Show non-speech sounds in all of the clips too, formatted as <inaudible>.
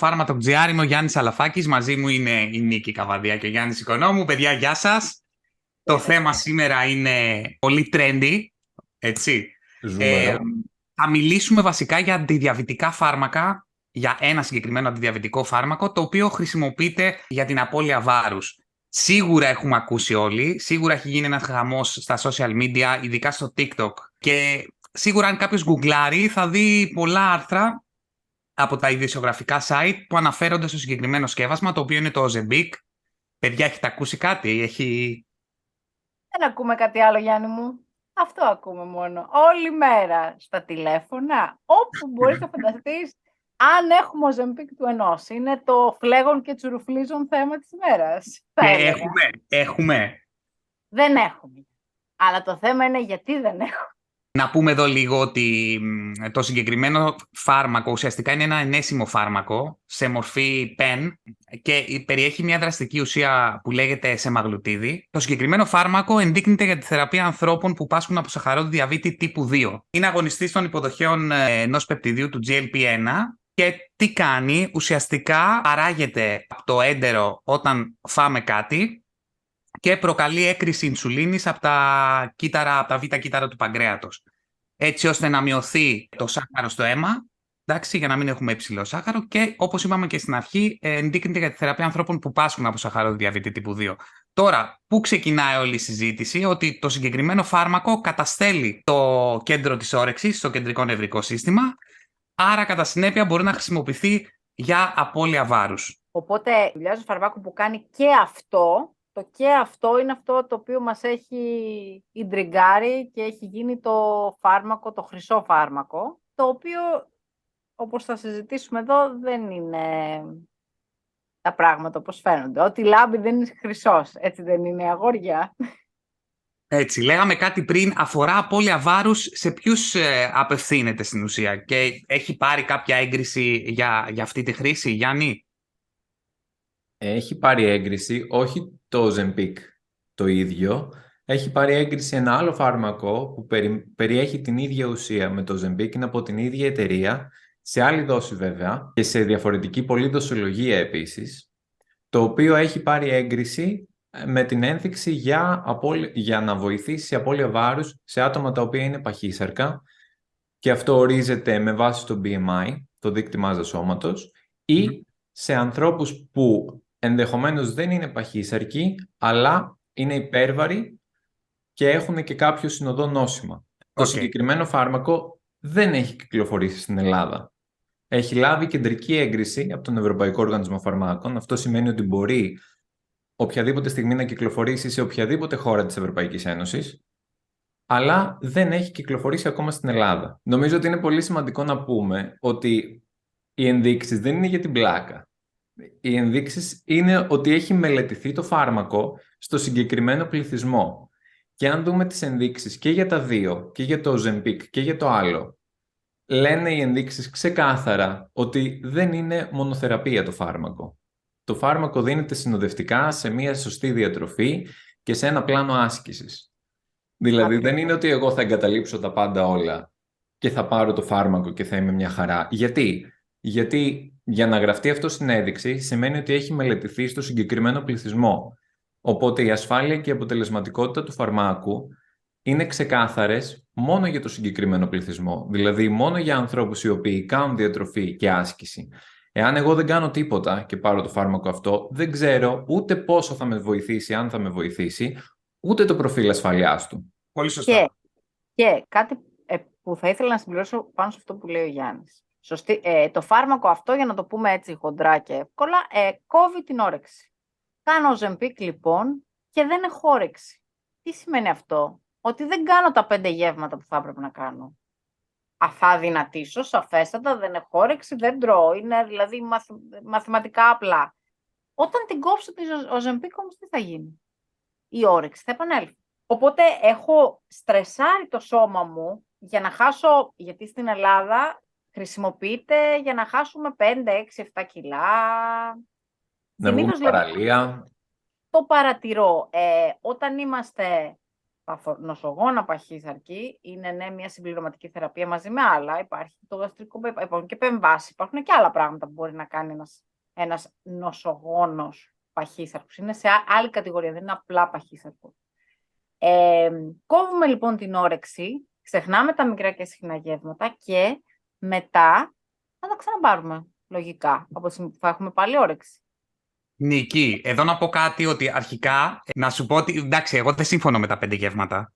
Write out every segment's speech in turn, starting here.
σα, είναι το Φάρματο Τζιάρ. Είμαι ο Γιάννης Αλαφάκης. Μαζί μου είναι η Νίκη Καβαδία και ο Γιάννης Οικονόμου. Παιδιά, γεια σας. Το θέμα σήμερα είναι πολύ trendy. Έτσι. Ε, θα μιλήσουμε βασικά για αντιδιαβητικά φάρμακα, για ένα συγκεκριμένο αντιδιαβητικό φάρμακο, το οποίο χρησιμοποιείται για την απώλεια βάρους. Σίγουρα έχουμε ακούσει όλοι, σίγουρα έχει γίνει ένας χαμός στα social media, ειδικά στο TikTok. Και σίγουρα αν κάποιος γκουγκλάρει θα δει πολλά άρθρα από τα ειδησιογραφικά site που αναφέρονται στο συγκεκριμένο σκεύασμα, το οποίο είναι το Ozempic. Παιδιά, έχετε ακούσει κάτι, έχει... Δεν ακούμε κάτι άλλο, Γιάννη μου. Αυτό ακούμε μόνο. Όλη μέρα στα τηλέφωνα, όπου μπορείς να φανταστείς, αν έχουμε ο Ζεμπίκ του ενός. Είναι το φλέγον και τσουρουφλίζον θέμα της ημέρας. Ε, έχουμε, έχουμε. Δεν έχουμε. Αλλά το θέμα είναι γιατί δεν έχουμε. Να πούμε εδώ λίγο ότι το συγκεκριμένο φάρμακο ουσιαστικά είναι ένα ενέσιμο φάρμακο σε μορφή PEN και περιέχει μια δραστική ουσία που λέγεται σεμαγλουτίδι. Το συγκεκριμένο φάρμακο ενδείκνυται για τη θεραπεία ανθρώπων που πάσχουν από σαχαρόδι διαβήτη τύπου 2. Είναι αγωνιστή των υποδοχέων ε, ενός πεπτιδίου του GLP-1 και τι κάνει, ουσιαστικά παράγεται από το έντερο όταν φάμε κάτι και προκαλεί έκρηση ινσουλίνης από τα, κύτταρα, από τα β' κύτταρα του παγκρέατος. Έτσι ώστε να μειωθεί το σάκαρο στο αίμα, εντάξει, για να μην έχουμε υψηλό σάκαρο και όπως είπαμε και στην αρχή, ενδείκνυται για τη θεραπεία ανθρώπων που πάσχουν από σαχαρόδι διαβήτη τύπου 2. Τώρα, πού ξεκινάει όλη η συζήτηση, ότι το συγκεκριμένο φάρμακο καταστέλει το κέντρο της όρεξης στο κεντρικό νευρικό σύστημα, άρα κατά συνέπεια μπορεί να χρησιμοποιηθεί για απώλεια βάρους. Οπότε, η δουλειά του φαρμάκου που κάνει και αυτό, το και αυτό είναι αυτό το οποίο μας έχει ιντριγκάρει και έχει γίνει το φάρμακο, το χρυσό φάρμακο, το οποίο, όπως θα συζητήσουμε εδώ, δεν είναι τα πράγματα όπως φαίνονται. Ό,τι λάμπει δεν είναι χρυσός, έτσι δεν είναι αγόρια. Έτσι, λέγαμε κάτι πριν, αφορά απώλεια βάρους, σε ποιους ε, απευθύνεται στην ουσία και έχει πάρει κάποια έγκριση για, για αυτή τη χρήση, Γιάννη; Έχει πάρει έγκριση, όχι το Ozempic το ίδιο, έχει πάρει έγκριση ένα άλλο φάρμακο που περιέχει την ίδια ουσία με το Ozempic, είναι από την ίδια εταιρεία, σε άλλη δόση βέβαια και σε διαφορετική πολυδοσολογία επίσης, το οποίο έχει πάρει έγκριση ε, με την ένδειξη για, για να βοηθήσει απώλεια βάρους σε άτομα τα οποία είναι παχύσαρκα και αυτό ορίζεται με βάση το BMI, το δείκτη μάζας σώματος, ή σε ανθρώπους που ενδεχομένως δεν είναι παχύσαρκοι, αλλά είναι υπέρβαροι και έχουν και κάποιο συνοδό νόσημα. Το συγκεκριμένο φάρμακο δεν έχει κυκλοφορήσει στην Ελλάδα. Έχει λάβει κεντρική έγκριση από τον Ευρωπαϊκό Οργανισμό Φαρμάκων. Αυτό σημαίνει ότι μπορεί οποιαδήποτε στιγμή να κυκλοφορήσει σε οποιαδήποτε χώρα της Ευρωπαϊκής Ένωσης, αλλά δεν έχει κυκλοφορήσει ακόμα στην Ελλάδα. Νομίζω ότι είναι πολύ σημαντικό να πούμε ότι οι ενδείξεις δεν είναι για την πλάκα οι ενδείξεις είναι ότι έχει μελετηθεί το φάρμακο στο συγκεκριμένο πληθυσμό. Και αν δούμε τις ενδείξεις και για τα δύο, και για το Ozempic και για το άλλο, λένε οι ενδείξεις ξεκάθαρα ότι δεν είναι μονοθεραπεία το φάρμακο. Το φάρμακο δίνεται συνοδευτικά σε μια σωστή διατροφή και σε ένα πλάνο άσκησης. Δηλαδή δεν είναι ότι εγώ θα εγκαταλείψω τα πάντα όλα και θα πάρω το φάρμακο και θα είμαι μια χαρά. Γιατί; Γιατί για να γραφτεί αυτό στην έδειξη σημαίνει ότι έχει μελετηθεί στο συγκεκριμένο πληθυσμό. Οπότε η ασφάλεια και η αποτελεσματικότητα του φαρμάκου είναι ξεκάθαρες μόνο για το συγκεκριμένο πληθυσμό. Δηλαδή μόνο για ανθρώπους οι οποίοι κάνουν διατροφή και άσκηση. Εάν εγώ δεν κάνω τίποτα και πάρω το φάρμακο αυτό, δεν ξέρω ούτε πόσο θα με βοηθήσει, αν θα με βοηθήσει, ούτε το προφίλ ασφαλείας του. Πολύ σωστά. Και, και κάτι ε, που θα ήθελα να συμπληρώσω πάνω σε αυτό που λέει ο Γιάννης. Σωστή. Ε, το φάρμακο αυτό, για να το πούμε έτσι χοντρά και εύκολα, ε, κόβει την όρεξη. Κάνω ζεμπίκ λοιπόν και δεν έχω όρεξη. Τι σημαίνει αυτό; Ότι δεν κάνω τα πέντε γεύματα που θα έπρεπε να κάνω. Αφά δυνατήσω, σαφέστατα, δεν έχω όρεξη, δεν τρώω. Είναι δηλαδή μαθηματικά απλά. Όταν την κόψω τη Ζεμπίκ όμως τι θα γίνει; Η όρεξη θα επανέλθει. Οπότε έχω στρεσάρει το σώμα μου για να χάσω, γιατί στην Ελλάδα χρησιμοποιείται για να χάσουμε 5, 6, 7 κιλά. Να βγούμε παραλία. Το παρατηρώ. Ε, όταν είμαστε νοσογόνα παχύσαρκη είναι ναι, μια συμπληρωματική θεραπεία μαζί με άλλα. Υπάρχει το γαστρικό, υπάρχουν και επεμβάσεις. Υπάρχουν και άλλα πράγματα που μπορεί να κάνει ένας, ένας νοσογόνος παχύσαρκος. Είναι σε άλλη κατηγορία, δεν είναι απλά παχύσαρκος. Ε, κόβουμε λοιπόν την όρεξη, ξεχνάμε τα μικρά και συχνά γεύματα και μετά θα τα ξαναπάρουμε λογικά, από τη που θα έχουμε πάλι όρεξη. Νική, εδώ να πω κάτι ότι αρχικά, να σου πω ότι εντάξει, εγώ δεν σύμφωνο με τα πέντε γεύματα.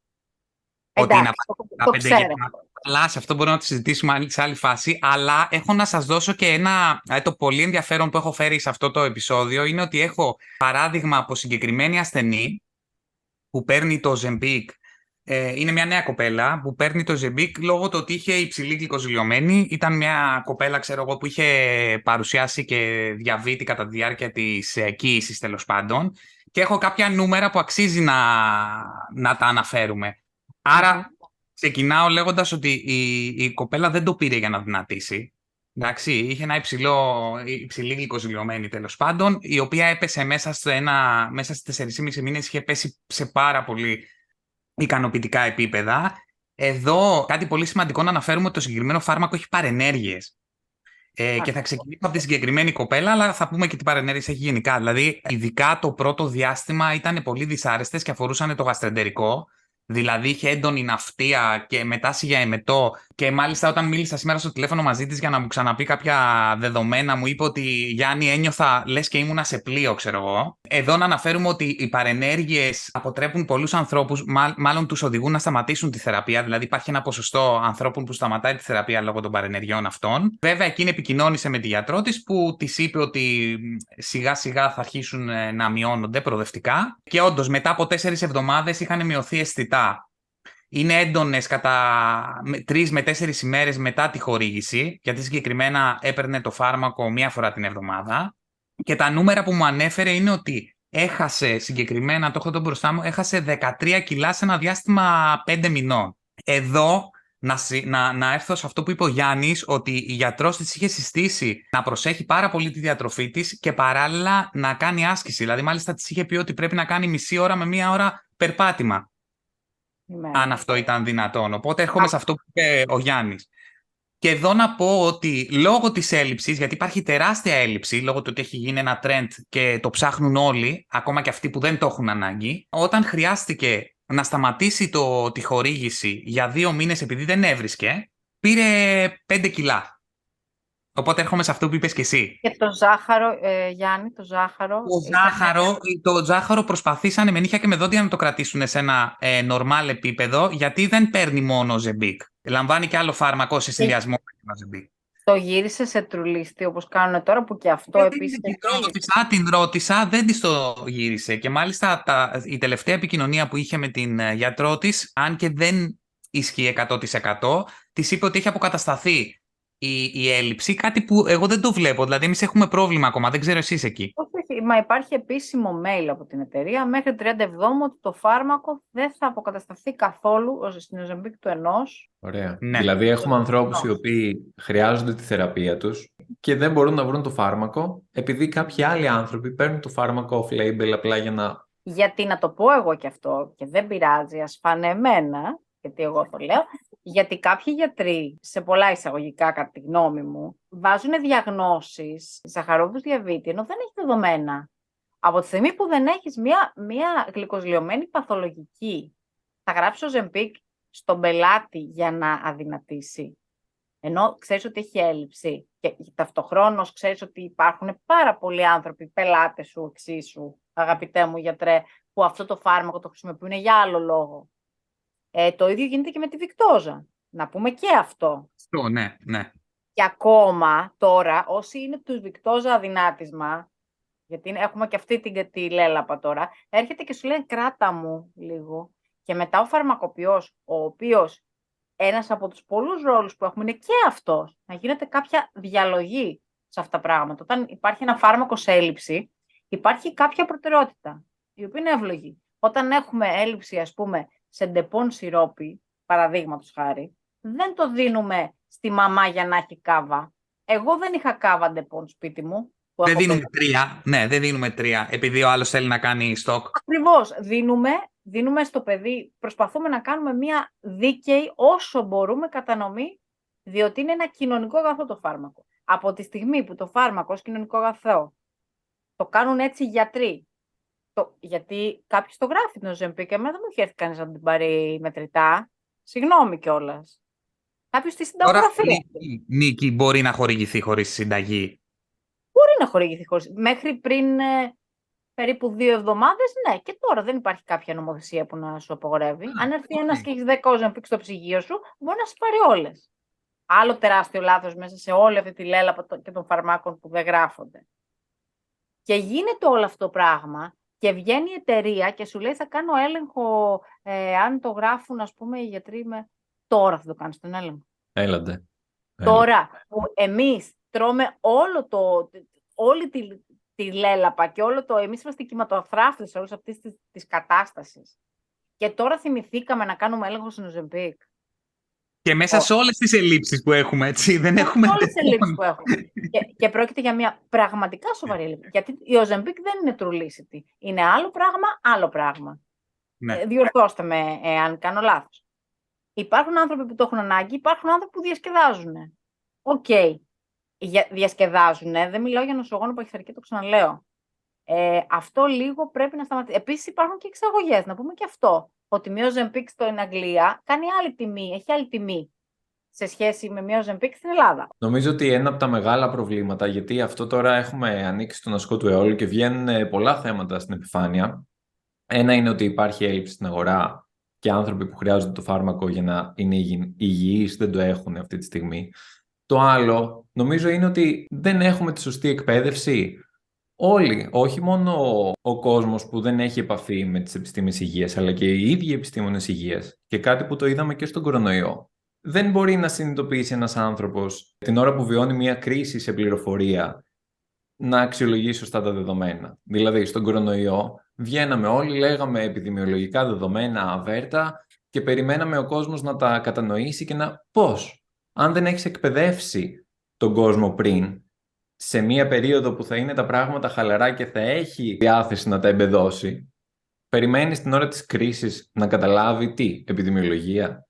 Εντάξει, ότι είναι τα πέντε γεύματα. Αλλά σε αυτό μπορούμε να το συζητήσουμε σε άλλη φάση. Αλλά έχω να σας δώσω και ένα. Ε, το πολύ ενδιαφέρον που έχω φέρει σε αυτό το επεισόδιο είναι ότι έχω παράδειγμα από συγκεκριμένη ασθενή που παίρνει το Ζεμπίκ ε, είναι μια νέα κοπέλα που παίρνει το Ζεμπίκ λόγω του ότι είχε υψηλή γλυκοζηλιωμένη. Ήταν μια κοπέλα, ξέρω εγώ, που είχε παρουσιάσει και διαβήτη κατά τη διάρκεια της ε, κοίησης τέλος πάντων. Και έχω κάποια νούμερα που αξίζει να, να τα αναφέρουμε. Άρα ξεκινάω λέγοντας ότι η, η κοπέλα δεν το πήρε για να δυνατήσει. Εντάξει, είχε ένα υψηλό, υψηλή γλυκοζηλιωμένη τέλος πάντων, η οποία έπεσε μέσα, σε ένα, μέσα στις 4,5 μήνες, είχε πέσει σε πάρα πολύ ικανοποιητικά επίπεδα. Εδώ κάτι πολύ σημαντικό να αναφέρουμε ότι το συγκεκριμένο φάρμακο έχει παρενέργειες. Ε, και θα ξεκινήσω από τη συγκεκριμένη κοπέλα, αλλά θα πούμε και τι παρενέργειες έχει γενικά. Δηλαδή, ειδικά το πρώτο διάστημα ήταν πολύ δυσάρεστες και αφορούσαν το γαστρεντερικό. Δηλαδή είχε έντονη ναυτία και μετάση για εμετό. Και μάλιστα όταν μίλησα σήμερα στο τηλέφωνο μαζί της για να μου ξαναπεί κάποια δεδομένα, μου είπε ότι Γιάννη ένιωθα λες και ήμουνα σε πλοίο, ξέρω εγώ. Εδώ να αναφέρουμε ότι οι παρενέργειες αποτρέπουν πολλούς ανθρώπους, μάλλον τους οδηγούν να σταματήσουν τη θεραπεία. Δηλαδή υπάρχει ένα ποσοστό ανθρώπων που σταματάει τη θεραπεία λόγω των παρενεργειών αυτών. Βέβαια, εκείνη επικοινώνησε με τη γιατρό της που της είπε ότι σιγά σιγά θα αρχίσουν ε, να μειώνονται προοδευτικά. Και όντως μετά από τέσσερις εβδομάδες είχαν μειωθεί αισθητά είναι έντονες κατά τρεις με τέσσερις ημέρες μετά τη χορήγηση, γιατί συγκεκριμένα έπαιρνε το φάρμακο μία φορά την εβδομάδα. Και τα νούμερα που μου ανέφερε είναι ότι έχασε συγκεκριμένα, το έχω εδώ μπροστά μου, έχασε 13 κιλά σε ένα διάστημα 5 μηνών. Εδώ να, να, να έρθω σε αυτό που είπε ο Γιάννης, ότι η γιατρός της είχε συστήσει να προσέχει πάρα πολύ τη διατροφή της και παράλληλα να κάνει άσκηση. Δηλαδή, μάλιστα της είχε πει ότι πρέπει να κάνει μισή ώρα με μία ώρα περπάτημα αν αυτό ήταν δυνατόν. Οπότε έρχομαι σε αυτό που είπε ο Γιάννης. Και εδώ να πω ότι λόγω της έλλειψης, γιατί υπάρχει τεράστια έλλειψη, λόγω του ότι έχει γίνει ένα trend και το ψάχνουν όλοι, ακόμα και αυτοί που δεν το έχουν ανάγκη, όταν χρειάστηκε να σταματήσει το, τη χορήγηση για δύο μήνες επειδή δεν έβρισκε, πήρε πέντε κιλά. Οπότε έρχομαι σε αυτό που είπες και εσύ. Και το ζάχαρο, ε, Γιάννη, το ζάχαρο. Το ζάχαρο, το ζάχαρο προσπαθήσανε με νύχια και με δόντια να το κρατήσουν σε ένα ε, νορμάλ επίπεδο, γιατί δεν παίρνει μόνο ζεμπίκ. Λαμβάνει και άλλο φάρμακο σε συνδυασμό με το ζεμπίκ. Το γύρισε σε τρουλίστη όπως κάνουν τώρα που και αυτό ε, επίσης... Την ρώτησα, την ρώτησα, δεν της το γύρισε και μάλιστα τα, η τελευταία επικοινωνία που είχε με την ε, γιατρό της, αν και δεν ισχύει 100% της είπε ότι έχει αποκατασταθεί η, η έλλειψη, κάτι που εγώ δεν το βλέπω. Δηλαδή, εμείς έχουμε πρόβλημα ακόμα. Δεν ξέρω εσείς εκεί. Όχι, μα υπάρχει επίσημο mail από την εταιρεία μέχρι 37 ότι το φάρμακο δεν θα αποκατασταθεί καθόλου στην Οζεμπίκ του ενός. Ωραία. Ναι. Δηλαδή, έχουμε ανθρώπους οι οποίοι χρειάζονται τη θεραπεία τους και δεν μπορούν να βρουν το φάρμακο επειδή κάποιοι άλλοι άνθρωποι παίρνουν το φάρμακο off-label απλά για να. Γιατί να το πω εγώ και αυτό, και δεν πειράζει, ας φάνε εμένα, γιατί εγώ το λέω, γιατί κάποιοι γιατροί, σε πολλά εισαγωγικά κατά τη γνώμη μου, βάζουν διαγνώσεις ζαχαρόβους διαβήτη, ενώ δεν έχει δεδομένα. Από τη στιγμή που δεν έχεις μία, μία γλυκοσλιωμένη παθολογική, θα γράψει ο Ζεμπίκ στον πελάτη για να αδυνατήσει. Ενώ ξέρεις ότι έχει έλλειψη και ταυτοχρόνως ξέρεις ότι υπάρχουν πάρα πολλοί άνθρωποι, πελάτες σου, εξίσου, αγαπητέ μου γιατρέ, που αυτό το φάρμακο το χρησιμοποιούν για άλλο λόγο. Ε, το ίδιο γίνεται και με τη Βικτόζα. Να πούμε και αυτό. Αυτό, ναι, ναι. Και ακόμα τώρα, όσοι είναι του Βικτόζα αδυνάτισμα, γιατί έχουμε και αυτή την τη λέλαπα τώρα, έρχεται και σου λέει κράτα μου λίγο. Και μετά ο φαρμακοποιός, ο οποίος ένας από τους πολλούς ρόλους που έχουμε είναι και αυτός, να γίνεται κάποια διαλογή σε αυτά τα πράγματα. Όταν υπάρχει ένα φάρμακο σε έλλειψη, υπάρχει κάποια προτεραιότητα, η οποία είναι εύλογη. Όταν έχουμε έλλειψη, ας πούμε, σε Depon σιρόπι, παραδείγματος χάρη, δεν το δίνουμε στη μαμά για να έχει κάβα. Εγώ δεν είχα κάβα Depon σπίτι μου. Δεν δίνουμε τρία. Ναι, δεν δίνουμε τρία, επειδή ο άλλος θέλει να κάνει στοκ. Ακριβώς. Δίνουμε δίνουμε στο παιδί, προσπαθούμε να κάνουμε μια δίκαιη όσο μπορούμε κατανομή, διότι είναι ένα κοινωνικό αγαθό το φάρμακο. Από τη στιγμή που το φάρμακο ως κοινωνικό αγαθό το κάνουν έτσι οι γιατροί, το, γιατί κάποιος το γράφει την Οζεμπίκ, εμένα δεν μου έχει έρθει κανείς να την πάρει μετρητά. Συγγνώμη κιόλας. Κάποιος τη συνταγογραφεί. Νίκη, Νίκη, μπορεί να χορηγηθεί χωρίς συνταγή; Μπορεί να χορηγηθεί χωρίς. Μέχρι πριν ε, περίπου δύο εβδομάδες, ναι. Και τώρα δεν υπάρχει κάποια νομοθεσία που να σου απογορεύει. Αν έρθει ένας και έχεις 10 Οζεμπίκ στο ψυγείο σου, μπορεί να σα πάρει όλες. Άλλο τεράστιο λάθος μέσα σε όλη αυτή τη λέλα και των φαρμάκων που δεν γράφονται. Και γίνεται όλο αυτό το πράγμα και βγαίνει η εταιρεία και σου λέει θα κάνω έλεγχο ε, αν το γράφουν ας πούμε οι γιατροί με... Τώρα θα το κάνεις τον έλεγχο. Έλατε. Τώρα που εμείς τρώμε όλο το, όλη τη, τη λέλαπα και όλο το... Εμείς είμαστε κυματοαθράφτες όλες αυτές τις, τις κατάστασεις. Και τώρα θυμηθήκαμε να κάνουμε έλεγχο στην Οζεμπίκ. Και μέσα σε όλες τις ελλείψεις που έχουμε, έτσι, δεν έχουμε... Όλες τις ελλείψεις που έχουμε. και, και πρόκειται για μια πραγματικά σοβαρή ελλείψη. Γιατί η Ozempic δεν είναι Trulicity. Είναι άλλο πράγμα, άλλο πράγμα. Ναι. Ε, διορθώστε με αν κάνω λάθος. Υπάρχουν άνθρωποι που το έχουν ανάγκη, υπάρχουν άνθρωποι που διασκεδάζουν. OK. Okay. Διασκεδάζουν. Δεν μιλάω για νοσογόνο που έχεις το ξαναλέω. Ε, αυτό λίγο πρέπει να σταματήσει. Επίσης υπάρχουν και εξαγωγές, να πούμε και αυτό ότι μια Ozempic στην Αγγλία κάνει άλλη τιμή, έχει άλλη τιμή σε σχέση με μια Ozempic στην Ελλάδα. Νομίζω ότι ένα από τα μεγάλα προβλήματα, γιατί αυτό τώρα έχουμε ανοίξει τον ασκό του αιώλου και βγαίνουν ε, πολλά θέματα στην επιφάνεια. Ένα είναι ότι υπάρχει έλλειψη στην αγορά και άνθρωποι που χρειάζονται το φάρμακο για να είναι υγιείς δεν το έχουν αυτή τη στιγμή. Το άλλο, νομίζω, είναι ότι δεν έχουμε τη σωστή εκπαίδευση Όλοι, όχι μόνο ο κόσμος που δεν έχει επαφή με τις επιστήμες υγείας, αλλά και οι ίδιοι επιστήμονες υγείας και κάτι που το είδαμε και στον κορονοϊό. Δεν μπορεί να συνειδητοποιήσει ένας άνθρωπος την ώρα που βιώνει μια κρίση σε πληροφορία να αξιολογήσει σωστά τα δεδομένα. Δηλαδή, στον κορονοϊό βγαίναμε όλοι, λέγαμε επιδημιολογικά δεδομένα αβέρτα και περιμέναμε ο κόσμος να τα κατανοήσει και να πώς; Αν δεν έχεις εκπαιδεύσει τον κόσμο πριν, σε μία περίοδο που θα είναι τα πράγματα χαλαρά και θα έχει διάθεση να τα εμπεδώσει, περιμένεις την ώρα της κρίσης να καταλάβει τι, επιδημιολογία;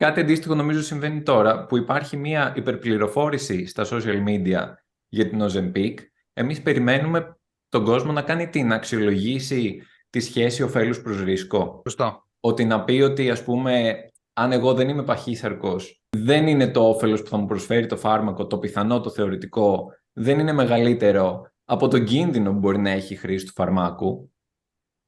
Κάτι αντίστοιχο νομίζω συμβαίνει τώρα που υπάρχει μία υπερπληροφόρηση στα social media για την Ozempic. Εμείς περιμένουμε τον κόσμο να κάνει τι, να αξιολογήσει τη σχέση ωφέλους προς ρίσκο. Σωστό. Ότι να πει ότι ας πούμε αν εγώ δεν είμαι παχύσαρκος, δεν είναι το όφελος που θα μου προσφέρει το φάρμακο, το πιθανό, το θεωρητικό, δεν είναι μεγαλύτερο από τον κίνδυνο που μπορεί να έχει η χρήση του φαρμάκου,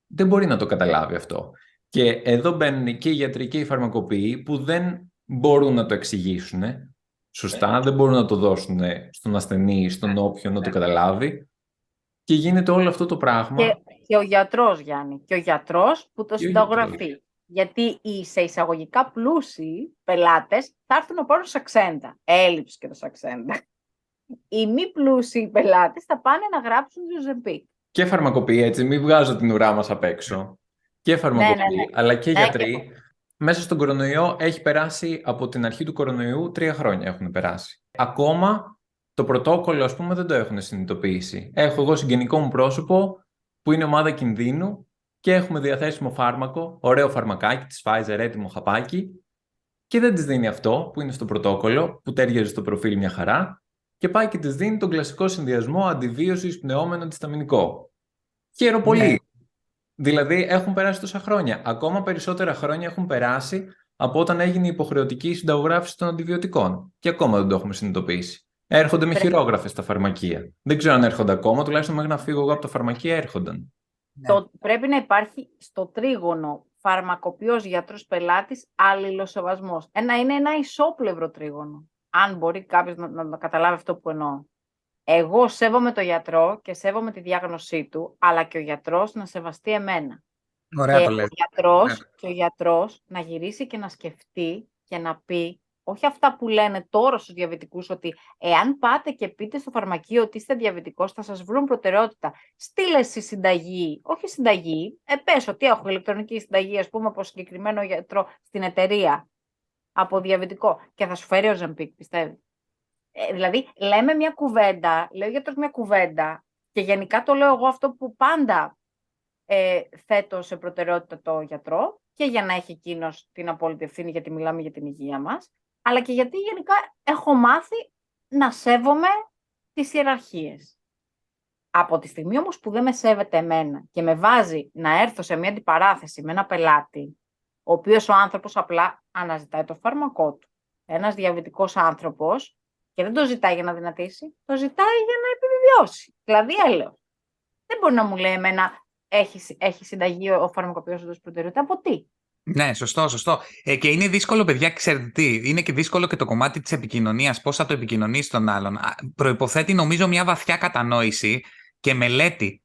δεν μπορεί να το καταλάβει αυτό. Και εδώ μπαίνουν και οι γιατροί και οι φαρμακοποιοί που δεν μπορούν να το εξηγήσουν σωστά, δεν μπορούν να το δώσουν στον ασθενή, στον όποιον να το καταλάβει και γίνεται όλο αυτό το πράγμα. Και, και ο γιατρός, Γιάννη, και ο γιατρός που το συνταγογραφεί. Γιατί οι σε εισαγωγικά πλούσιοι πελάτες θα έρθουν να πάρουν Saxenda. Έλλειψη και το Saxenda οι μη πλούσιοι πελάτες θα πάνε να γράψουν Ozempic. Και φαρμακοποιοί, έτσι, μην βγάζω την ουρά μας απ' έξω. Και φαρμακοποιοί, ναι, ναι, ναι. αλλά και γιατροί. Μέσα στον κορονοϊό έχει περάσει από την αρχή του κορονοϊού τρία χρόνια έχουν περάσει. Ακόμα το πρωτόκολλο, ας πούμε, δεν το έχουν συνειδητοποιήσει. Έχω εγώ συγγενικό μου πρόσωπο που είναι ομάδα κινδύνου και έχουμε διαθέσιμο φάρμακο, ωραίο φαρμακάκι της Pfizer, έτοιμο χαπάκι και δεν της δίνει αυτό που είναι στο πρωτόκολλο, που τέριαζε στο προφίλ μια χαρά και πάει και της δίνει τον κλασικό συνδυασμό αντιβίωσης πνεόμενο αντισταμινικό. Χαίρο πολύ. Ναι. Δηλαδή έχουν περάσει τόσα χρόνια. Ακόμα περισσότερα χρόνια έχουν περάσει από όταν έγινε η υποχρεωτική συνταγογράφηση των αντιβιωτικών. Και ακόμα δεν το έχουμε συνειδητοποιήσει. Έρχονται με χειρόγραφες στα φαρμακεία. Δεν ξέρω αν έρχονται ακόμα, τουλάχιστον μέχρι να φύγω εγώ από τα φαρμακεία έρχονταν. Ναι. Το, πρέπει να υπάρχει στο τρίγωνο φαρμακοποιός γιατρός πελάτης αλληλοσεβασμός. Ένα είναι ένα ισόπλευρο τρίγωνο αν μπορεί κάποιος να, να, καταλάβει αυτό που εννοώ. Εγώ σέβομαι το γιατρό και σέβομαι τη διάγνωσή του, αλλά και ο γιατρός να σεβαστεί εμένα. Ωραία και το Ο γιατρός, και ο γιατρός να γυρίσει και να σκεφτεί και να πει όχι αυτά που λένε τώρα στους διαβητικούς, ότι εάν πάτε και πείτε στο φαρμακείο ότι είστε διαβητικός, θα σας βρουν προτεραιότητα. Στείλε εσύ συνταγή, όχι συνταγή, ε, πες ότι έχω ηλεκτρονική συνταγή, ας πούμε, από συγκεκριμένο γιατρό στην εταιρεία από διαβητικό και θα σου φέρει ο Ζεμπίκ, πιστεύεις. Ε, δηλαδή, λέμε μια κουβέντα, λέω για μια κουβέντα και γενικά το λέω εγώ αυτό που πάντα ε, θέτω σε προτεραιότητα το γιατρό και για να έχει εκείνος την απόλυτη ευθύνη γιατί μιλάμε για την υγεία μας, αλλά και γιατί γενικά έχω μάθει να σέβομαι τις ιεραρχίες. Από τη στιγμή όμως που δεν με σέβεται εμένα και με βάζει να έρθω σε μια αντιπαράθεση με ένα πελάτη, ο οποίος ο άνθρωπος απλά αναζητάει το φάρμακό του. Ένας διαβητικός άνθρωπος και δεν το ζητάει για να δυνατήσει, το ζητάει για να επιβιώσει. Δηλαδή έλεος. Δεν μπορεί να μου λέει εμένα έχει, έχει συνταγή ο φαρμακοποιός του προτεραιότητας. Από τι; Ναι, σωστό, σωστό. Ε, και είναι δύσκολο, παιδιά, ξέρετε τι, είναι και δύσκολο και το κομμάτι της επικοινωνίας, πώς θα το επικοινωνήσει τον άλλον. Προϋποθέτει, νομίζω, μια βαθιά κατανόηση και μελέτη.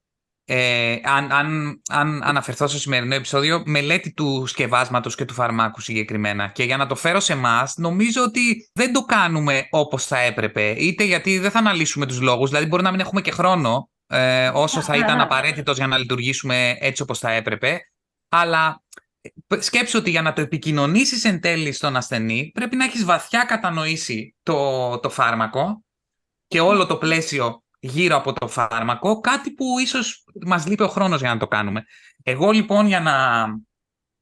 Ε, αν, αν, αν αναφερθώ στο σημερινό επεισόδιο, μελέτη του σκευάσματος και του φαρμάκου συγκεκριμένα. Και για να το φέρω σε εμάς, νομίζω ότι δεν το κάνουμε όπως θα έπρεπε. Είτε γιατί δεν θα αναλύσουμε τους λόγους, δηλαδή μπορεί να μην έχουμε και χρόνο ε, όσο θα ήταν απαραίτητος για να λειτουργήσουμε έτσι όπως θα έπρεπε. Αλλά ε, σκέψου ότι για να το επικοινωνήσεις εν τέλει στον ασθενή πρέπει να έχεις βαθιά κατανοήσει το, το φάρμακο και όλο το πλαίσιο γύρω από το φάρμακο, κάτι που ίσως μας λείπει ο χρόνος για να το κάνουμε. Εγώ λοιπόν για να,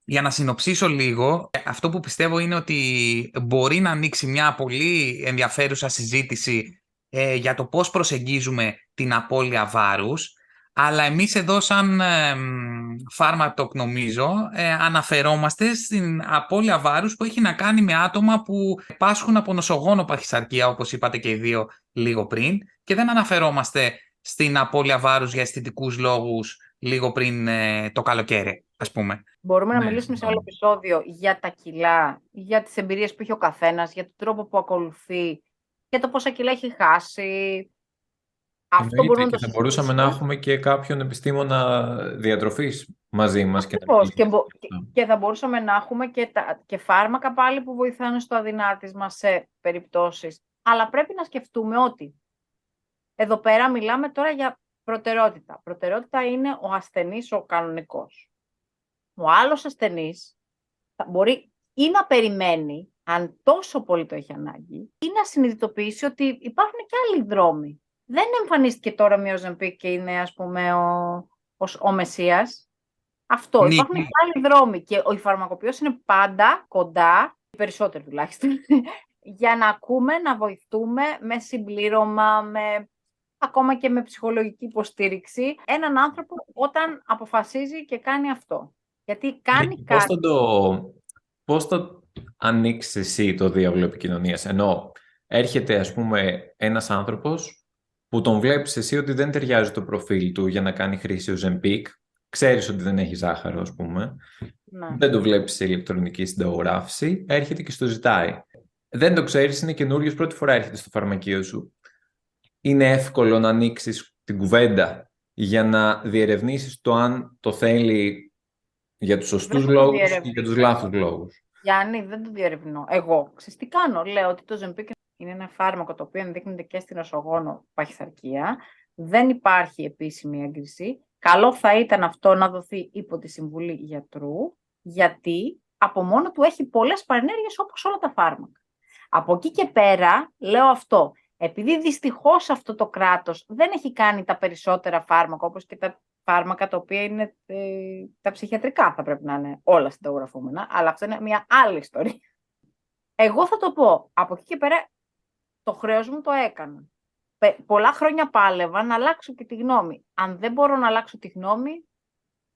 για να συνοψίσω λίγο, αυτό που πιστεύω είναι ότι μπορεί να ανοίξει μια πολύ ενδιαφέρουσα συζήτηση ε, για το πώς προσεγγίζουμε την απώλεια βάρους, αλλά εμείς εδώ σαν ε, φάρμακο νομίζω ε, αναφερόμαστε στην απώλεια βάρους που έχει να κάνει με άτομα που πάσχουν από νοσογόνο παχυσαρκία, όπως είπατε και οι δύο λίγο πριν, και δεν αναφερόμαστε στην απώλεια βάρους για αισθητικούς λόγους λίγο πριν ε, το καλοκαίρι, ας πούμε. Μπορούμε να ναι, μιλήσουμε σε άλλο επεισόδιο για τα κιλά, για τις εμπειρίες που έχει ο καθένας, για τον τρόπο που ακολουθεί, για το πόσα κιλά έχει χάσει. Αυτό μπορούμε να το θα μπορούσαμε να έχουμε και κάποιον επιστήμονα διατροφής μαζί μας. Και, και, και, θα μπορούσαμε να έχουμε και, τα, και φάρμακα πάλι που βοηθάνε στο αδυνάτισμα σε περιπτώσεις. Αλλά πρέπει να σκεφτούμε ότι εδώ πέρα μιλάμε τώρα για προτεραιότητα. Προτεραιότητα είναι ο ασθενής ο κανονικός. Ο άλλος ασθενής θα μπορεί ή να περιμένει, αν τόσο πολύ το έχει ανάγκη, ή να συνειδητοποιήσει ότι υπάρχουν και άλλοι δρόμοι. Δεν εμφανίστηκε τώρα μια Ζεμπίκ και είναι, ας πούμε, ο, ο, ο Μεσσίας. Αυτό. Ναι. Υπάρχουν και άλλοι δρόμοι και ο φαρμακοποιός είναι πάντα κοντά, περισσότερο τουλάχιστον, <laughs> για να ακούμε, να βοηθούμε με συμπλήρωμα, με ακόμα και με ψυχολογική υποστήριξη, έναν άνθρωπο όταν αποφασίζει και κάνει αυτό. Γιατί κάνει κάτι... Πώς θα το, πώς θα ανοίξεις εσύ το διάβολο επικοινωνίας, ενώ έρχεται ας πούμε ένας άνθρωπος που τον βλέπεις εσύ ότι δεν ταιριάζει το προφίλ του για να κάνει χρήση ο Ζεμπίκ, ξέρεις ότι δεν έχει ζάχαρο ας πούμε, ναι. δεν το βλέπεις σε ηλεκτρονική συνταγογράφηση, έρχεται και στο ζητάει. Δεν το ξέρεις, είναι καινούριο, πρώτη φορά έρχεται στο φαρμακείο σου είναι εύκολο να ανοίξεις την κουβέντα για να διερευνήσεις το αν το θέλει για τους σωστούς λόγους ή για τους λάθος λόγους. Γιάννη, δεν το διερευνώ. Εγώ, ξέρεις τι κάνω; Λέω ότι το Ζεμπίκ είναι ένα φάρμακο το οποίο ενδείκνυται και στην οσογόνο παχυθαρκία. Δεν υπάρχει επίσημη έγκριση. Καλό θα ήταν αυτό να δοθεί υπό τη συμβουλή γιατρού, γιατί από μόνο του έχει πολλές παρενέργειες όπως όλα τα φάρμακα. Από εκεί και πέρα λέω αυτό. Επειδή δυστυχώς αυτό το κράτος δεν έχει κάνει τα περισσότερα φάρμακα, όπως και τα φάρμακα τα οποία είναι ε, τα ψυχιατρικά θα πρέπει να είναι όλα συνταγογραφούμενα, αλλά αυτό είναι μια άλλη ιστορία. Εγώ θα το πω, από εκεί και πέρα το χρέος μου το έκανα. Πολλά χρόνια πάλευα να αλλάξω και τη γνώμη. Αν δεν μπορώ να αλλάξω τη γνώμη,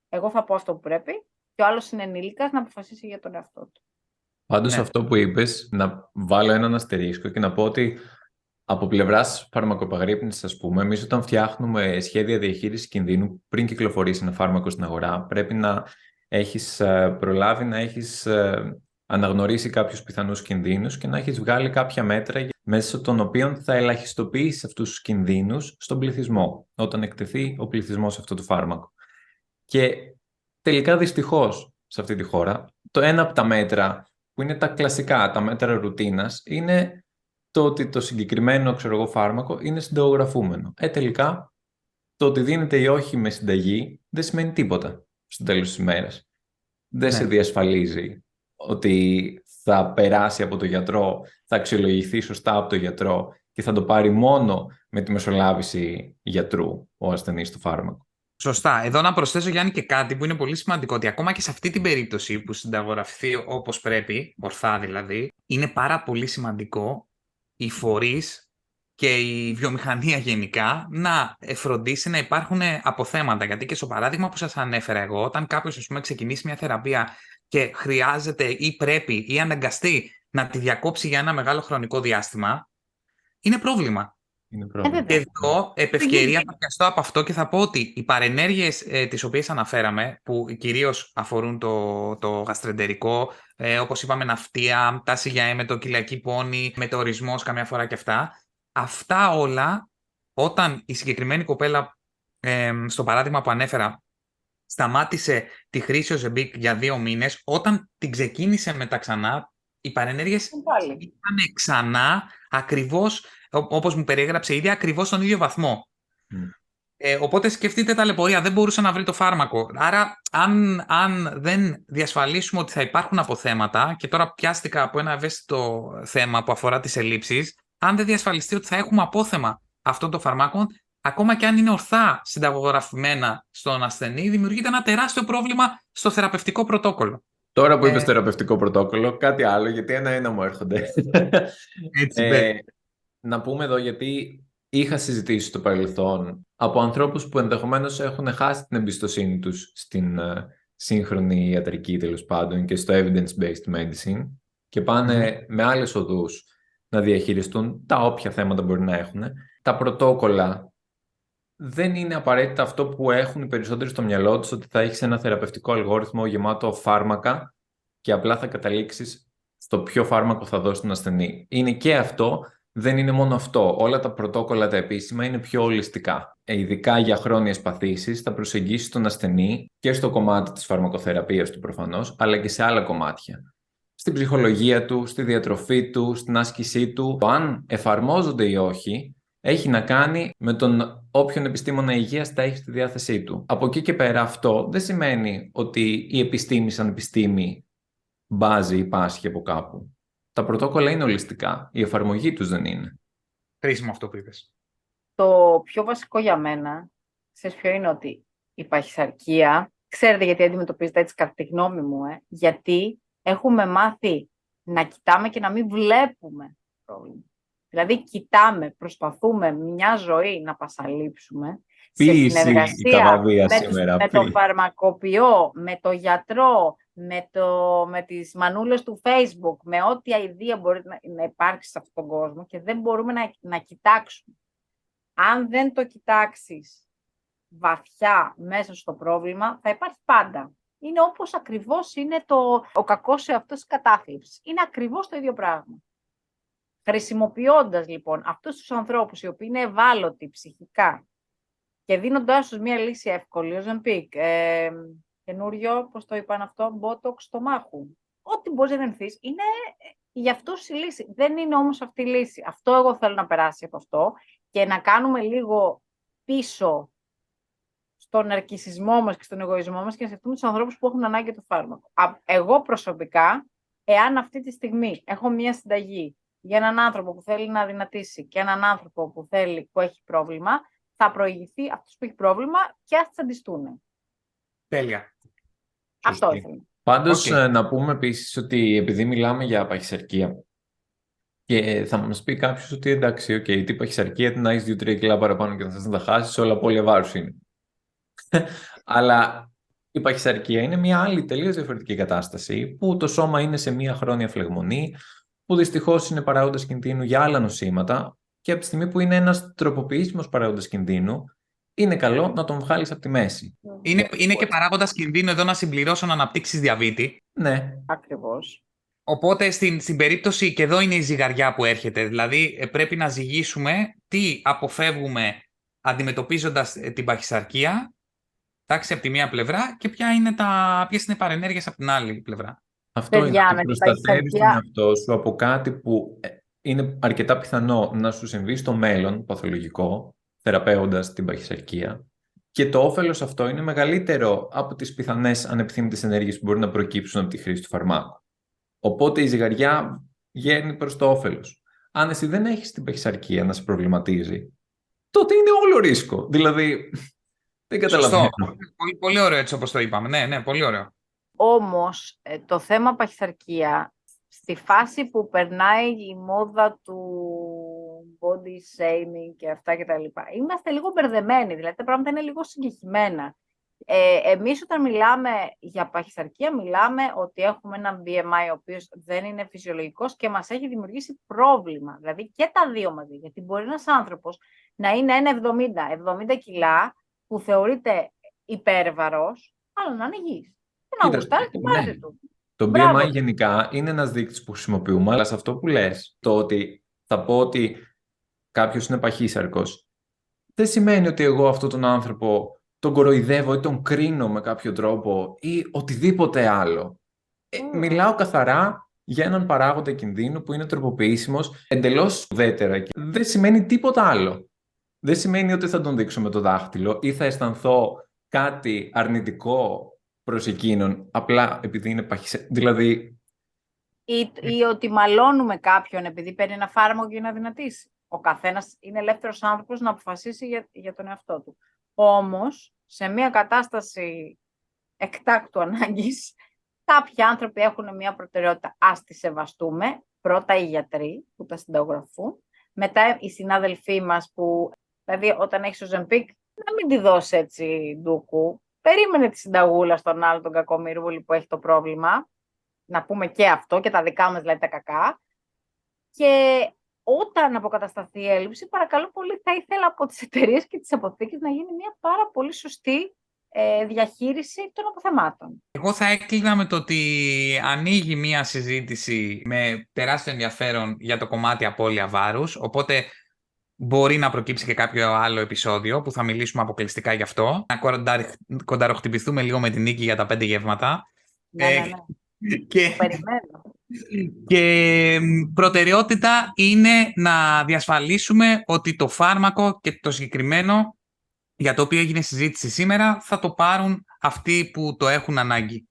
εγώ θα πω αυτό που πρέπει και ο άλλος είναι ενήλικας να αποφασίσει για τον εαυτό του. Πάντως ναι. αυτό που είπες, να βάλω έναν αστερίσκο και να πω ότι από πλευράς φαρμακοπαγρύπνησης, ας πούμε, εμείς όταν φτιάχνουμε σχέδια διαχείρισης κινδύνου πριν κυκλοφορήσει ένα φάρμακο στην αγορά, πρέπει να έχεις ε, προλάβει να έχεις ε, αναγνωρίσει κάποιους πιθανούς κινδύνους και να έχεις βγάλει κάποια μέτρα μέσα των οποίων θα ελαχιστοποιήσεις αυτούς τους κινδύνους στον πληθυσμό, όταν εκτεθεί ο πληθυσμός σε αυτό το φάρμακο. Και τελικά δυστυχώς σε αυτή τη χώρα, το ένα από τα μέτρα που είναι τα κλασικά, τα μέτρα ρουτίνας, είναι το ότι το συγκεκριμένο ξέρω εγώ, φάρμακο είναι συνταγογραφούμενο. Ε, τελικά, το ότι δίνεται ή όχι με συνταγή δεν σημαίνει τίποτα στο τέλος της ημέρας. Δεν σε ναι. διασφαλίζει ότι θα περάσει από το γιατρό, θα αξιολογηθεί σωστά από το γιατρό και θα το πάρει μόνο με τη μεσολάβηση γιατρού ο ασθενής του φάρμακο. Σωστά. Εδώ να προσθέσω, Γιάννη, και κάτι που είναι πολύ σημαντικό, ότι ακόμα και σε αυτή την περίπτωση που συνταγογραφηθεί όπως πρέπει, ορθά δηλαδή, είναι πάρα πολύ σημαντικό οι φορείς και η βιομηχανία γενικά να φροντίσει να υπάρχουν αποθέματα. Γιατί και στο παράδειγμα που σας ανέφερα εγώ, όταν κάποιος ας πούμε, ξεκινήσει μια θεραπεία και χρειάζεται ή πρέπει ή αναγκαστεί να τη διακόψει για ένα μεγάλο χρονικό διάστημα, είναι πρόβλημα. Είναι πρόβλημα. Και εδώ, επ' ευκαιρία, θα πιαστώ από αυτό και θα πω ότι οι παρενέργειες ε, τις οποίες αναφέραμε, που κυρίως αφορούν το, το γαστρεντερικό, ε, όπως είπαμε ναυτία, τάση για έμετο, κοιλιακή πόνη, μετεωρισμός καμιά φορά και αυτά, αυτά όλα, όταν η συγκεκριμένη κοπέλα, ε, στο παράδειγμα που ανέφερα, σταμάτησε τη χρήση ο Ζεμπίκ για δύο μήνες, όταν την ξεκίνησε μετά ξανά, οι παρενέργειες ήταν ξανά ακριβώς, όπως μου περιέγραψε ήδη, ακριβώς στον ίδιο βαθμό. Ε, οπότε σκεφτείτε τα λεπορία, δεν μπορούσε να βρει το φάρμακο. Άρα, αν, αν δεν διασφαλίσουμε ότι θα υπάρχουν αποθέματα, και τώρα πιάστηκα από ένα ευαίσθητο θέμα που αφορά τις ελλείψεις, αν δεν διασφαλιστεί ότι θα έχουμε απόθεμα αυτών των φαρμάκων, ακόμα και αν είναι ορθά συνταγογραφημένα στον ασθενή, δημιουργείται ένα τεράστιο πρόβλημα στο θεραπευτικό πρωτόκολλο. Τώρα που είπες ε... θεραπευτικό πρωτόκολλο, κάτι άλλο, γιατί ένα-ένα μου έρχονται. Έτσι, ε, να πούμε εδώ, γιατί είχα συζητήσει στο παρελθόν από ανθρώπους που ενδεχομένως έχουν χάσει την εμπιστοσύνη τους στην uh, σύγχρονη ιατρική τέλος πάντων και στο evidence-based medicine και πάνε με άλλες οδούς να διαχειριστούν τα όποια θέματα μπορεί να έχουν. Τα πρωτόκολλα δεν είναι απαραίτητα αυτό που έχουν οι περισσότεροι στο μυαλό τους ότι θα έχεις ένα θεραπευτικό αλγόριθμο γεμάτο φάρμακα και απλά θα καταλήξεις στο ποιο φάρμακο θα δώσει τον ασθενή. Είναι και αυτό, δεν είναι μόνο αυτό. Όλα τα πρωτόκολλα τα επίσημα είναι πιο ολιστικά. Ε, ειδικά για χρόνιες παθήσεις θα προσεγγίσεις τον ασθενή και στο κομμάτι της φαρμακοθεραπείας του προφανώς, αλλά και σε άλλα κομμάτια στην ψυχολογία του, στη διατροφή του, στην άσκησή του. Το αν εφαρμόζονται ή όχι έχει να κάνει με τον όποιον επιστήμονα υγείας τα έχει στη διάθεσή του. Από εκεί και πέρα αυτό δεν σημαίνει ότι η επιστήμη σαν επιστήμη μπάζει ή πάσχει από κάπου. Τα πρωτόκολλα είναι ολιστικά. Η εφαρμογή τους δεν είναι. Χρήσιμο αυτό που είπες. Το πιο βασικό για μένα, ξέρεις ποιο είναι ότι η παχυσαρκία, ξέρετε γιατί αντιμετωπίζετε έτσι κατά τη γνώμη μου, ε, γιατί έχουμε μάθει να κοιτάμε και να μην βλέπουμε πρόβλημα. Δηλαδή, κοιτάμε, προσπαθούμε μια ζωή να πασαλείψουμε Ποίηση σε συνεργασία με, σήμερα, με το φαρμακοποιό, με το γιατρό, με, το, με τις μανούλες του Facebook, με ό,τι αηδία μπορεί να, να υπάρξει σε αυτόν τον κόσμο και δεν μπορούμε να, να κοιτάξουμε. Αν δεν το κοιτάξεις βαθιά μέσα στο πρόβλημα, θα υπάρχει πάντα είναι όπως ακριβώς είναι το, ο κακός αυτό της κατάθλιψης. Είναι ακριβώς το ίδιο πράγμα. Χρησιμοποιώντας λοιπόν αυτούς τους ανθρώπους οι οποίοι είναι ευάλωτοι ψυχικά και δίνοντάς τους μία λύση εύκολη, ο Ζεμπίκ, ε, καινούριο, πώς το είπαν αυτό, μπότοξ στο μάχου. Ό,τι μπορείς να ενθείς, είναι για αυτούς η λύση. Δεν είναι όμως αυτή η λύση. Αυτό εγώ θέλω να περάσει από αυτό και να κάνουμε λίγο πίσω στον αρκισισμό μας και στον εγωισμό μας και να σκεφτούμε τους ανθρώπους που έχουν ανάγκη το φάρμακο. Εγώ προσωπικά, εάν αυτή τη στιγμή έχω μία συνταγή για έναν άνθρωπο που θέλει να δυνατήσει και έναν άνθρωπο που, θέλει, που έχει πρόβλημα, θα προηγηθεί αυτός που έχει πρόβλημα και ας αντιστούν. Τέλεια. Αυτός ήθελα. Πάντως, ε, να πούμε επίσης ότι επειδή μιλάμε για παχυσαρκία, και θα μας πει κάποιος ότι εντάξει, okay, τι παχυσαρκία, να έχει 2-3 κιλά παραπάνω και να θε να τα χάσεις, όλα πολύ βάρου είναι. <laughs> Αλλά η παχυσαρκία είναι μια άλλη τελείως διαφορετική κατάσταση που το σώμα είναι σε μια χρόνια φλεγμονή, που δυστυχώς είναι παράγοντας κινδύνου για άλλα νοσήματα και από τη στιγμή που είναι ένας τροποποιήσιμος παράγοντας κινδύνου, είναι καλό να τον βγάλεις από τη μέση. Είναι, είναι και παράγοντας κινδύνου εδώ να συμπληρώσω να αναπτύξεις διαβήτη. Ναι. Ακριβώς. Οπότε στην, στην περίπτωση, και εδώ είναι η ζυγαριά που έρχεται, δηλαδή ε, πρέπει να ζυγίσουμε τι αποφεύγουμε αντιμετωπίζοντας ε, την παχυσαρκία τάξη από τη μία πλευρά και ποια είναι τα, ποιες είναι οι παρενέργειες από την άλλη πλευρά. Αυτό Παιδιά, είναι ότι προστατεύεις τον εαυτό σου από κάτι που ε, είναι αρκετά πιθανό να σου συμβεί στο μέλλον παθολογικό, θεραπεύοντας την παχυσαρκία. Και το όφελος αυτό είναι μεγαλύτερο από τις πιθανές ανεπιθύμητες ενέργειες που μπορεί να προκύψουν από τη χρήση του φαρμάκου. Οπότε η ζυγαριά γέρνει προς το όφελος. Αν εσύ δεν έχεις την παχυσαρκία να σε προβληματίζει, τότε είναι όλο ρίσκο. Δηλαδή, Δεν Σωστό. καταλαβαίνω. Πολύ, πολύ ωραίο έτσι όπως το είπαμε. Ναι, ναι, πολύ ωραίο. Όμως, ε, το θέμα παχυσαρκία, στη φάση που περνάει η μόδα του body shaming και αυτά και τα λοιπά, είμαστε λίγο μπερδεμένοι, δηλαδή τα πράγματα είναι λίγο συγκεκριμένα. Ε, εμείς όταν μιλάμε για παχυσαρκία, μιλάμε ότι έχουμε ένα BMI ο οποίος δεν είναι φυσιολογικός και μας έχει δημιουργήσει πρόβλημα. Δηλαδή και τα δύο μαζί, γιατί μπορεί ένας άνθρωπος να είναι 1,70, 70 κιλά, που θεωρείται υπέρβαρος, αλλά να είναι υγιής. Και να Κοίτα, γουστάρει την ναι. πάρτι του. Το Μπράβο. BMI γενικά είναι ένας δείκτης που χρησιμοποιούμε, αλλά σε αυτό που λες, το ότι θα πω ότι κάποιος είναι παχύσαρκος, δεν σημαίνει ότι εγώ αυτόν τον άνθρωπο τον κοροϊδεύω ή τον κρίνω με κάποιο τρόπο ή οτιδήποτε άλλο. Ε, Mm. μιλάω καθαρά για έναν παράγοντα κινδύνου που είναι τροποποιήσιμος εντελώς ουδέτερα και δεν σημαίνει τίποτα άλλο. Δεν σημαίνει ότι θα τον δείξω με το δάχτυλο ή θα αισθανθώ κάτι αρνητικό προς εκείνον απλά επειδή είναι παχυσαρκός. Δηλαδή, Ή, ή ότι μαλώνουμε κάποιον επειδή παίρνει ένα φάρμακο για να δυνατήσει. Ο καθένας είναι ελεύθερος άνθρωπος να αποφασίσει για, για τον εαυτό του. Όμως, σε μια κατάσταση εκτάκτου ανάγκης, κάποιοι άνθρωποι έχουν μια προτεραιότητα. Ας τη σεβαστούμε. Πρώτα οι γιατροί που τα συνταγογραφούν. Μετά οι συνάδελφοί μας που, δηλαδή όταν έχεις ο Ζεμπίκ, να μην τη δώσεις έτσι ντούκου. Περίμενε τη συνταγούλα στον άλλο τον κακομοιρούλη που έχει το πρόβλημα να πούμε και αυτό και τα δικά μας δηλαδή τα κακά. Και όταν αποκατασταθεί η έλλειψη, παρακαλώ πολύ, θα ήθελα από τις εταιρείες και τις αποθήκες να γίνει μια πάρα πολύ σωστή ε, διαχείριση των αποθεμάτων. Εγώ θα έκλεινα με το ότι ανοίγει μία συζήτηση με τεράστιο ενδιαφέρον για το κομμάτι απώλεια βάρους, οπότε μπορεί να προκύψει και κάποιο άλλο επεισόδιο που θα μιλήσουμε αποκλειστικά γι' αυτό. Να κονταρ- κονταροχτυπηθούμε λίγο με την νίκη για τα πέντε γεύματα. Ναι, Ε, ναι, ναι. Και, Περιμένω. Και μ, προτεραιότητα είναι να διασφαλίσουμε ότι το φάρμακο και το συγκεκριμένο για το οποίο έγινε συζήτηση σήμερα θα το πάρουν αυτοί που το έχουν ανάγκη.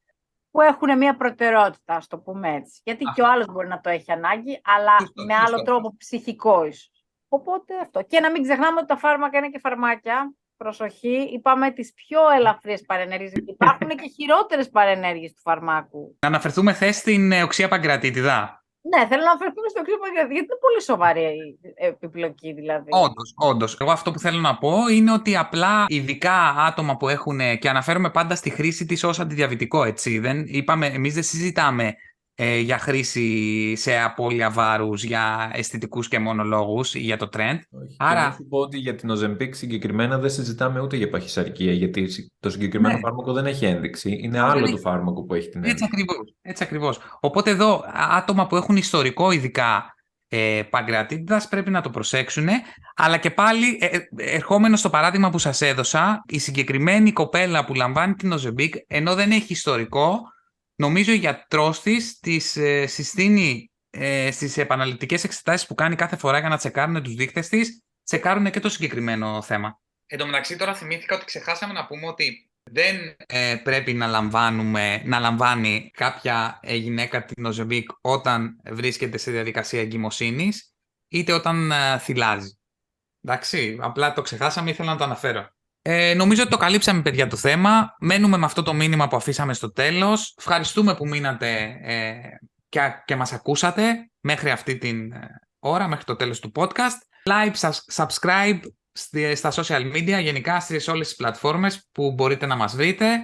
Που έχουν μια προτεραιότητα, ας το πούμε έτσι. Γιατί και ο Αυτό. άλλος μπορεί να το έχει ανάγκη, αλλά Σωστό, με άλλο σωστό. τρόπο ψυχικό ίσως. Οπότε αυτό. Και να μην ξεχνάμε ότι τα φάρμακα είναι και φαρμάκια. Προσοχή, είπαμε τις πιο ελαφριές παρενέργειες. γιατί Υπάρχουν και χειρότερες παρενέργειες του φαρμάκου. Να αναφερθούμε θε στην ε, οξία παγκρατήτιδα. Ναι, θέλω να αφαιρθούμε στο κρύο γιατί είναι πολύ σοβαρή η επιπλοκή δηλαδή. Όντως, όντως. Εγώ αυτό που θέλω να πω είναι ότι απλά ειδικά άτομα που έχουν. και αναφέρομαι πάντα στη χρήση της ως αντιδιαβητικό, έτσι. Δεν, είπαμε, εμείς δεν συζητάμε ε, για χρήση σε απώλεια βάρους, για αισθητικούς και μόνο λόγου, για το trend. Όχι. Άρα- Και να σου πω ότι για την Ozempic συγκεκριμένα δεν συζητάμε ούτε για παχυσαρκία, γιατί το συγκεκριμένο Ναι. φάρμακο δεν έχει ένδειξη. Είναι δεν άλλο έχει. το φάρμακο που έχει την Έτσι ένδειξη. ακριβώς, έτσι ακριβώς. Οπότε εδώ α- άτομα που έχουν ιστορικό ειδικά ε, παγκρατήτητας πρέπει να το προσέξουν. Αλλά και πάλι, ε, ε, ερχόμενο στο παράδειγμα που σας έδωσα, η συγκεκριμένη κοπέλα που λαμβάνει την Οζεμπίκ, ενώ δεν έχει ιστορικό, νομίζω ο γιατρός της της ε, συστήνει ε, στις επαναληπτικές εξετάσεις που κάνει κάθε φορά για να τσεκάρουν τους δείκτες της, τσεκάρουν και το συγκεκριμένο θέμα. Εν τω μεταξύ τώρα θυμήθηκα ότι ξεχάσαμε να πούμε ότι δεν ε, πρέπει να, λαμβάνουμε, να λαμβάνει κάποια ε, γυναίκα την Οζεμπίκ όταν βρίσκεται σε διαδικασία εγκυμοσύνης είτε όταν ε, θυλάζει. Εντάξει, απλά το ξεχάσαμε, ήθελα να το αναφέρω. Ε, νομίζω ότι το καλύψαμε, παιδιά, το θέμα. Μένουμε με αυτό το μήνυμα που αφήσαμε στο τέλος. Ευχαριστούμε που μείνατε ε, και, και μας ακούσατε μέχρι αυτή την ε, ώρα, μέχρι το τέλος του podcast. Like, sus- subscribe στη- στα social media, γενικά στις όλες τις πλατφόρμες που μπορείτε να μας βρείτε.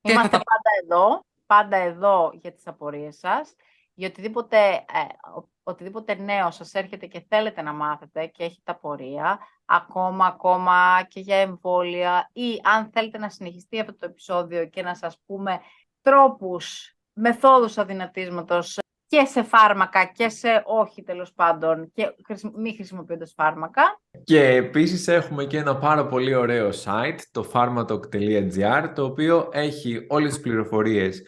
Και θα Είμαστε τα... πάντα εδώ, πάντα εδώ για τις απορίες σας. Για οτιδήποτε, ε, ο- οτιδήποτε νέο σας έρχεται και θέλετε να μάθετε και έχετε απορία, ακόμα, ακόμα και για εμβόλια ή αν θέλετε να συνεχιστεί αυτό το επεισόδιο και να σας πούμε τρόπους, μεθόδους αδυνατίσματος και σε φάρμακα και σε όχι τέλος πάντων και χρησι- μη χρησιμοποιώντας φάρμακα. Και επίσης έχουμε και ένα πάρα πολύ ωραίο site, το pharmatalk.gr, το οποίο έχει όλες τις πληροφορίες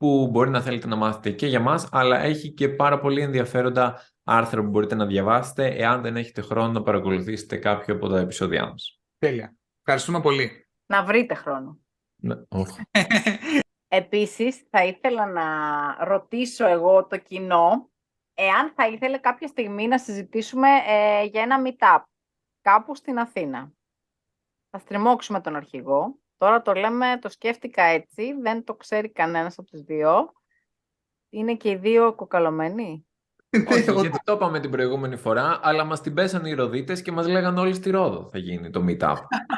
που μπορεί να θέλετε να μάθετε και για μας, αλλά έχει και πάρα πολύ ενδιαφέροντα άρθρα που μπορείτε να διαβάσετε, εάν δεν έχετε χρόνο να παρακολουθήσετε κάποιο από τα επεισόδια μας. Τέλεια. Ευχαριστούμε πολύ. Να βρείτε χρόνο. Ναι, όχι. <laughs> Επίσης, θα ήθελα να ρωτήσω εγώ το κοινό, εάν θα ήθελε κάποια στιγμή να συζητήσουμε ε, για ένα meetup κάπου στην Αθήνα. Θα στριμώξουμε τον αρχηγό. Τώρα το λέμε, το σκέφτηκα έτσι, δεν το ξέρει κανένας από τους δύο. Είναι και οι δύο κοκαλωμένοι; <laughs> Όχι, γιατί το είπαμε την προηγούμενη φορά, αλλά μας την πέσανε οι Ροδίτες και μας λέγανε όλοι στη Ρόδο θα γίνει το meetup.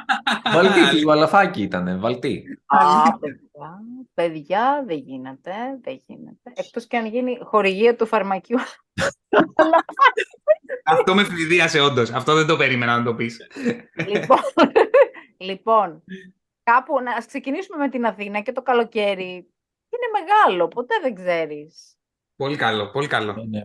<laughs> Βαλτή, του Αλαφάκη ήτανε, Βαλτή. Α, παιδιά, παιδιά, δεν γίνεται, δεν γίνεται. Εκτός και αν γίνει χορηγία του φαρμακείου. <laughs> Αυτό με φνηδίασε όντως. Αυτό δεν το περίμενα να το πεις. λοιπόν, λοιπόν, κάπου, να ξεκινήσουμε με την Αθήνα και το καλοκαίρι. Είναι μεγάλο, ποτέ δεν ξέρεις. Πολύ καλό, πολύ καλό. Ναι, ναι.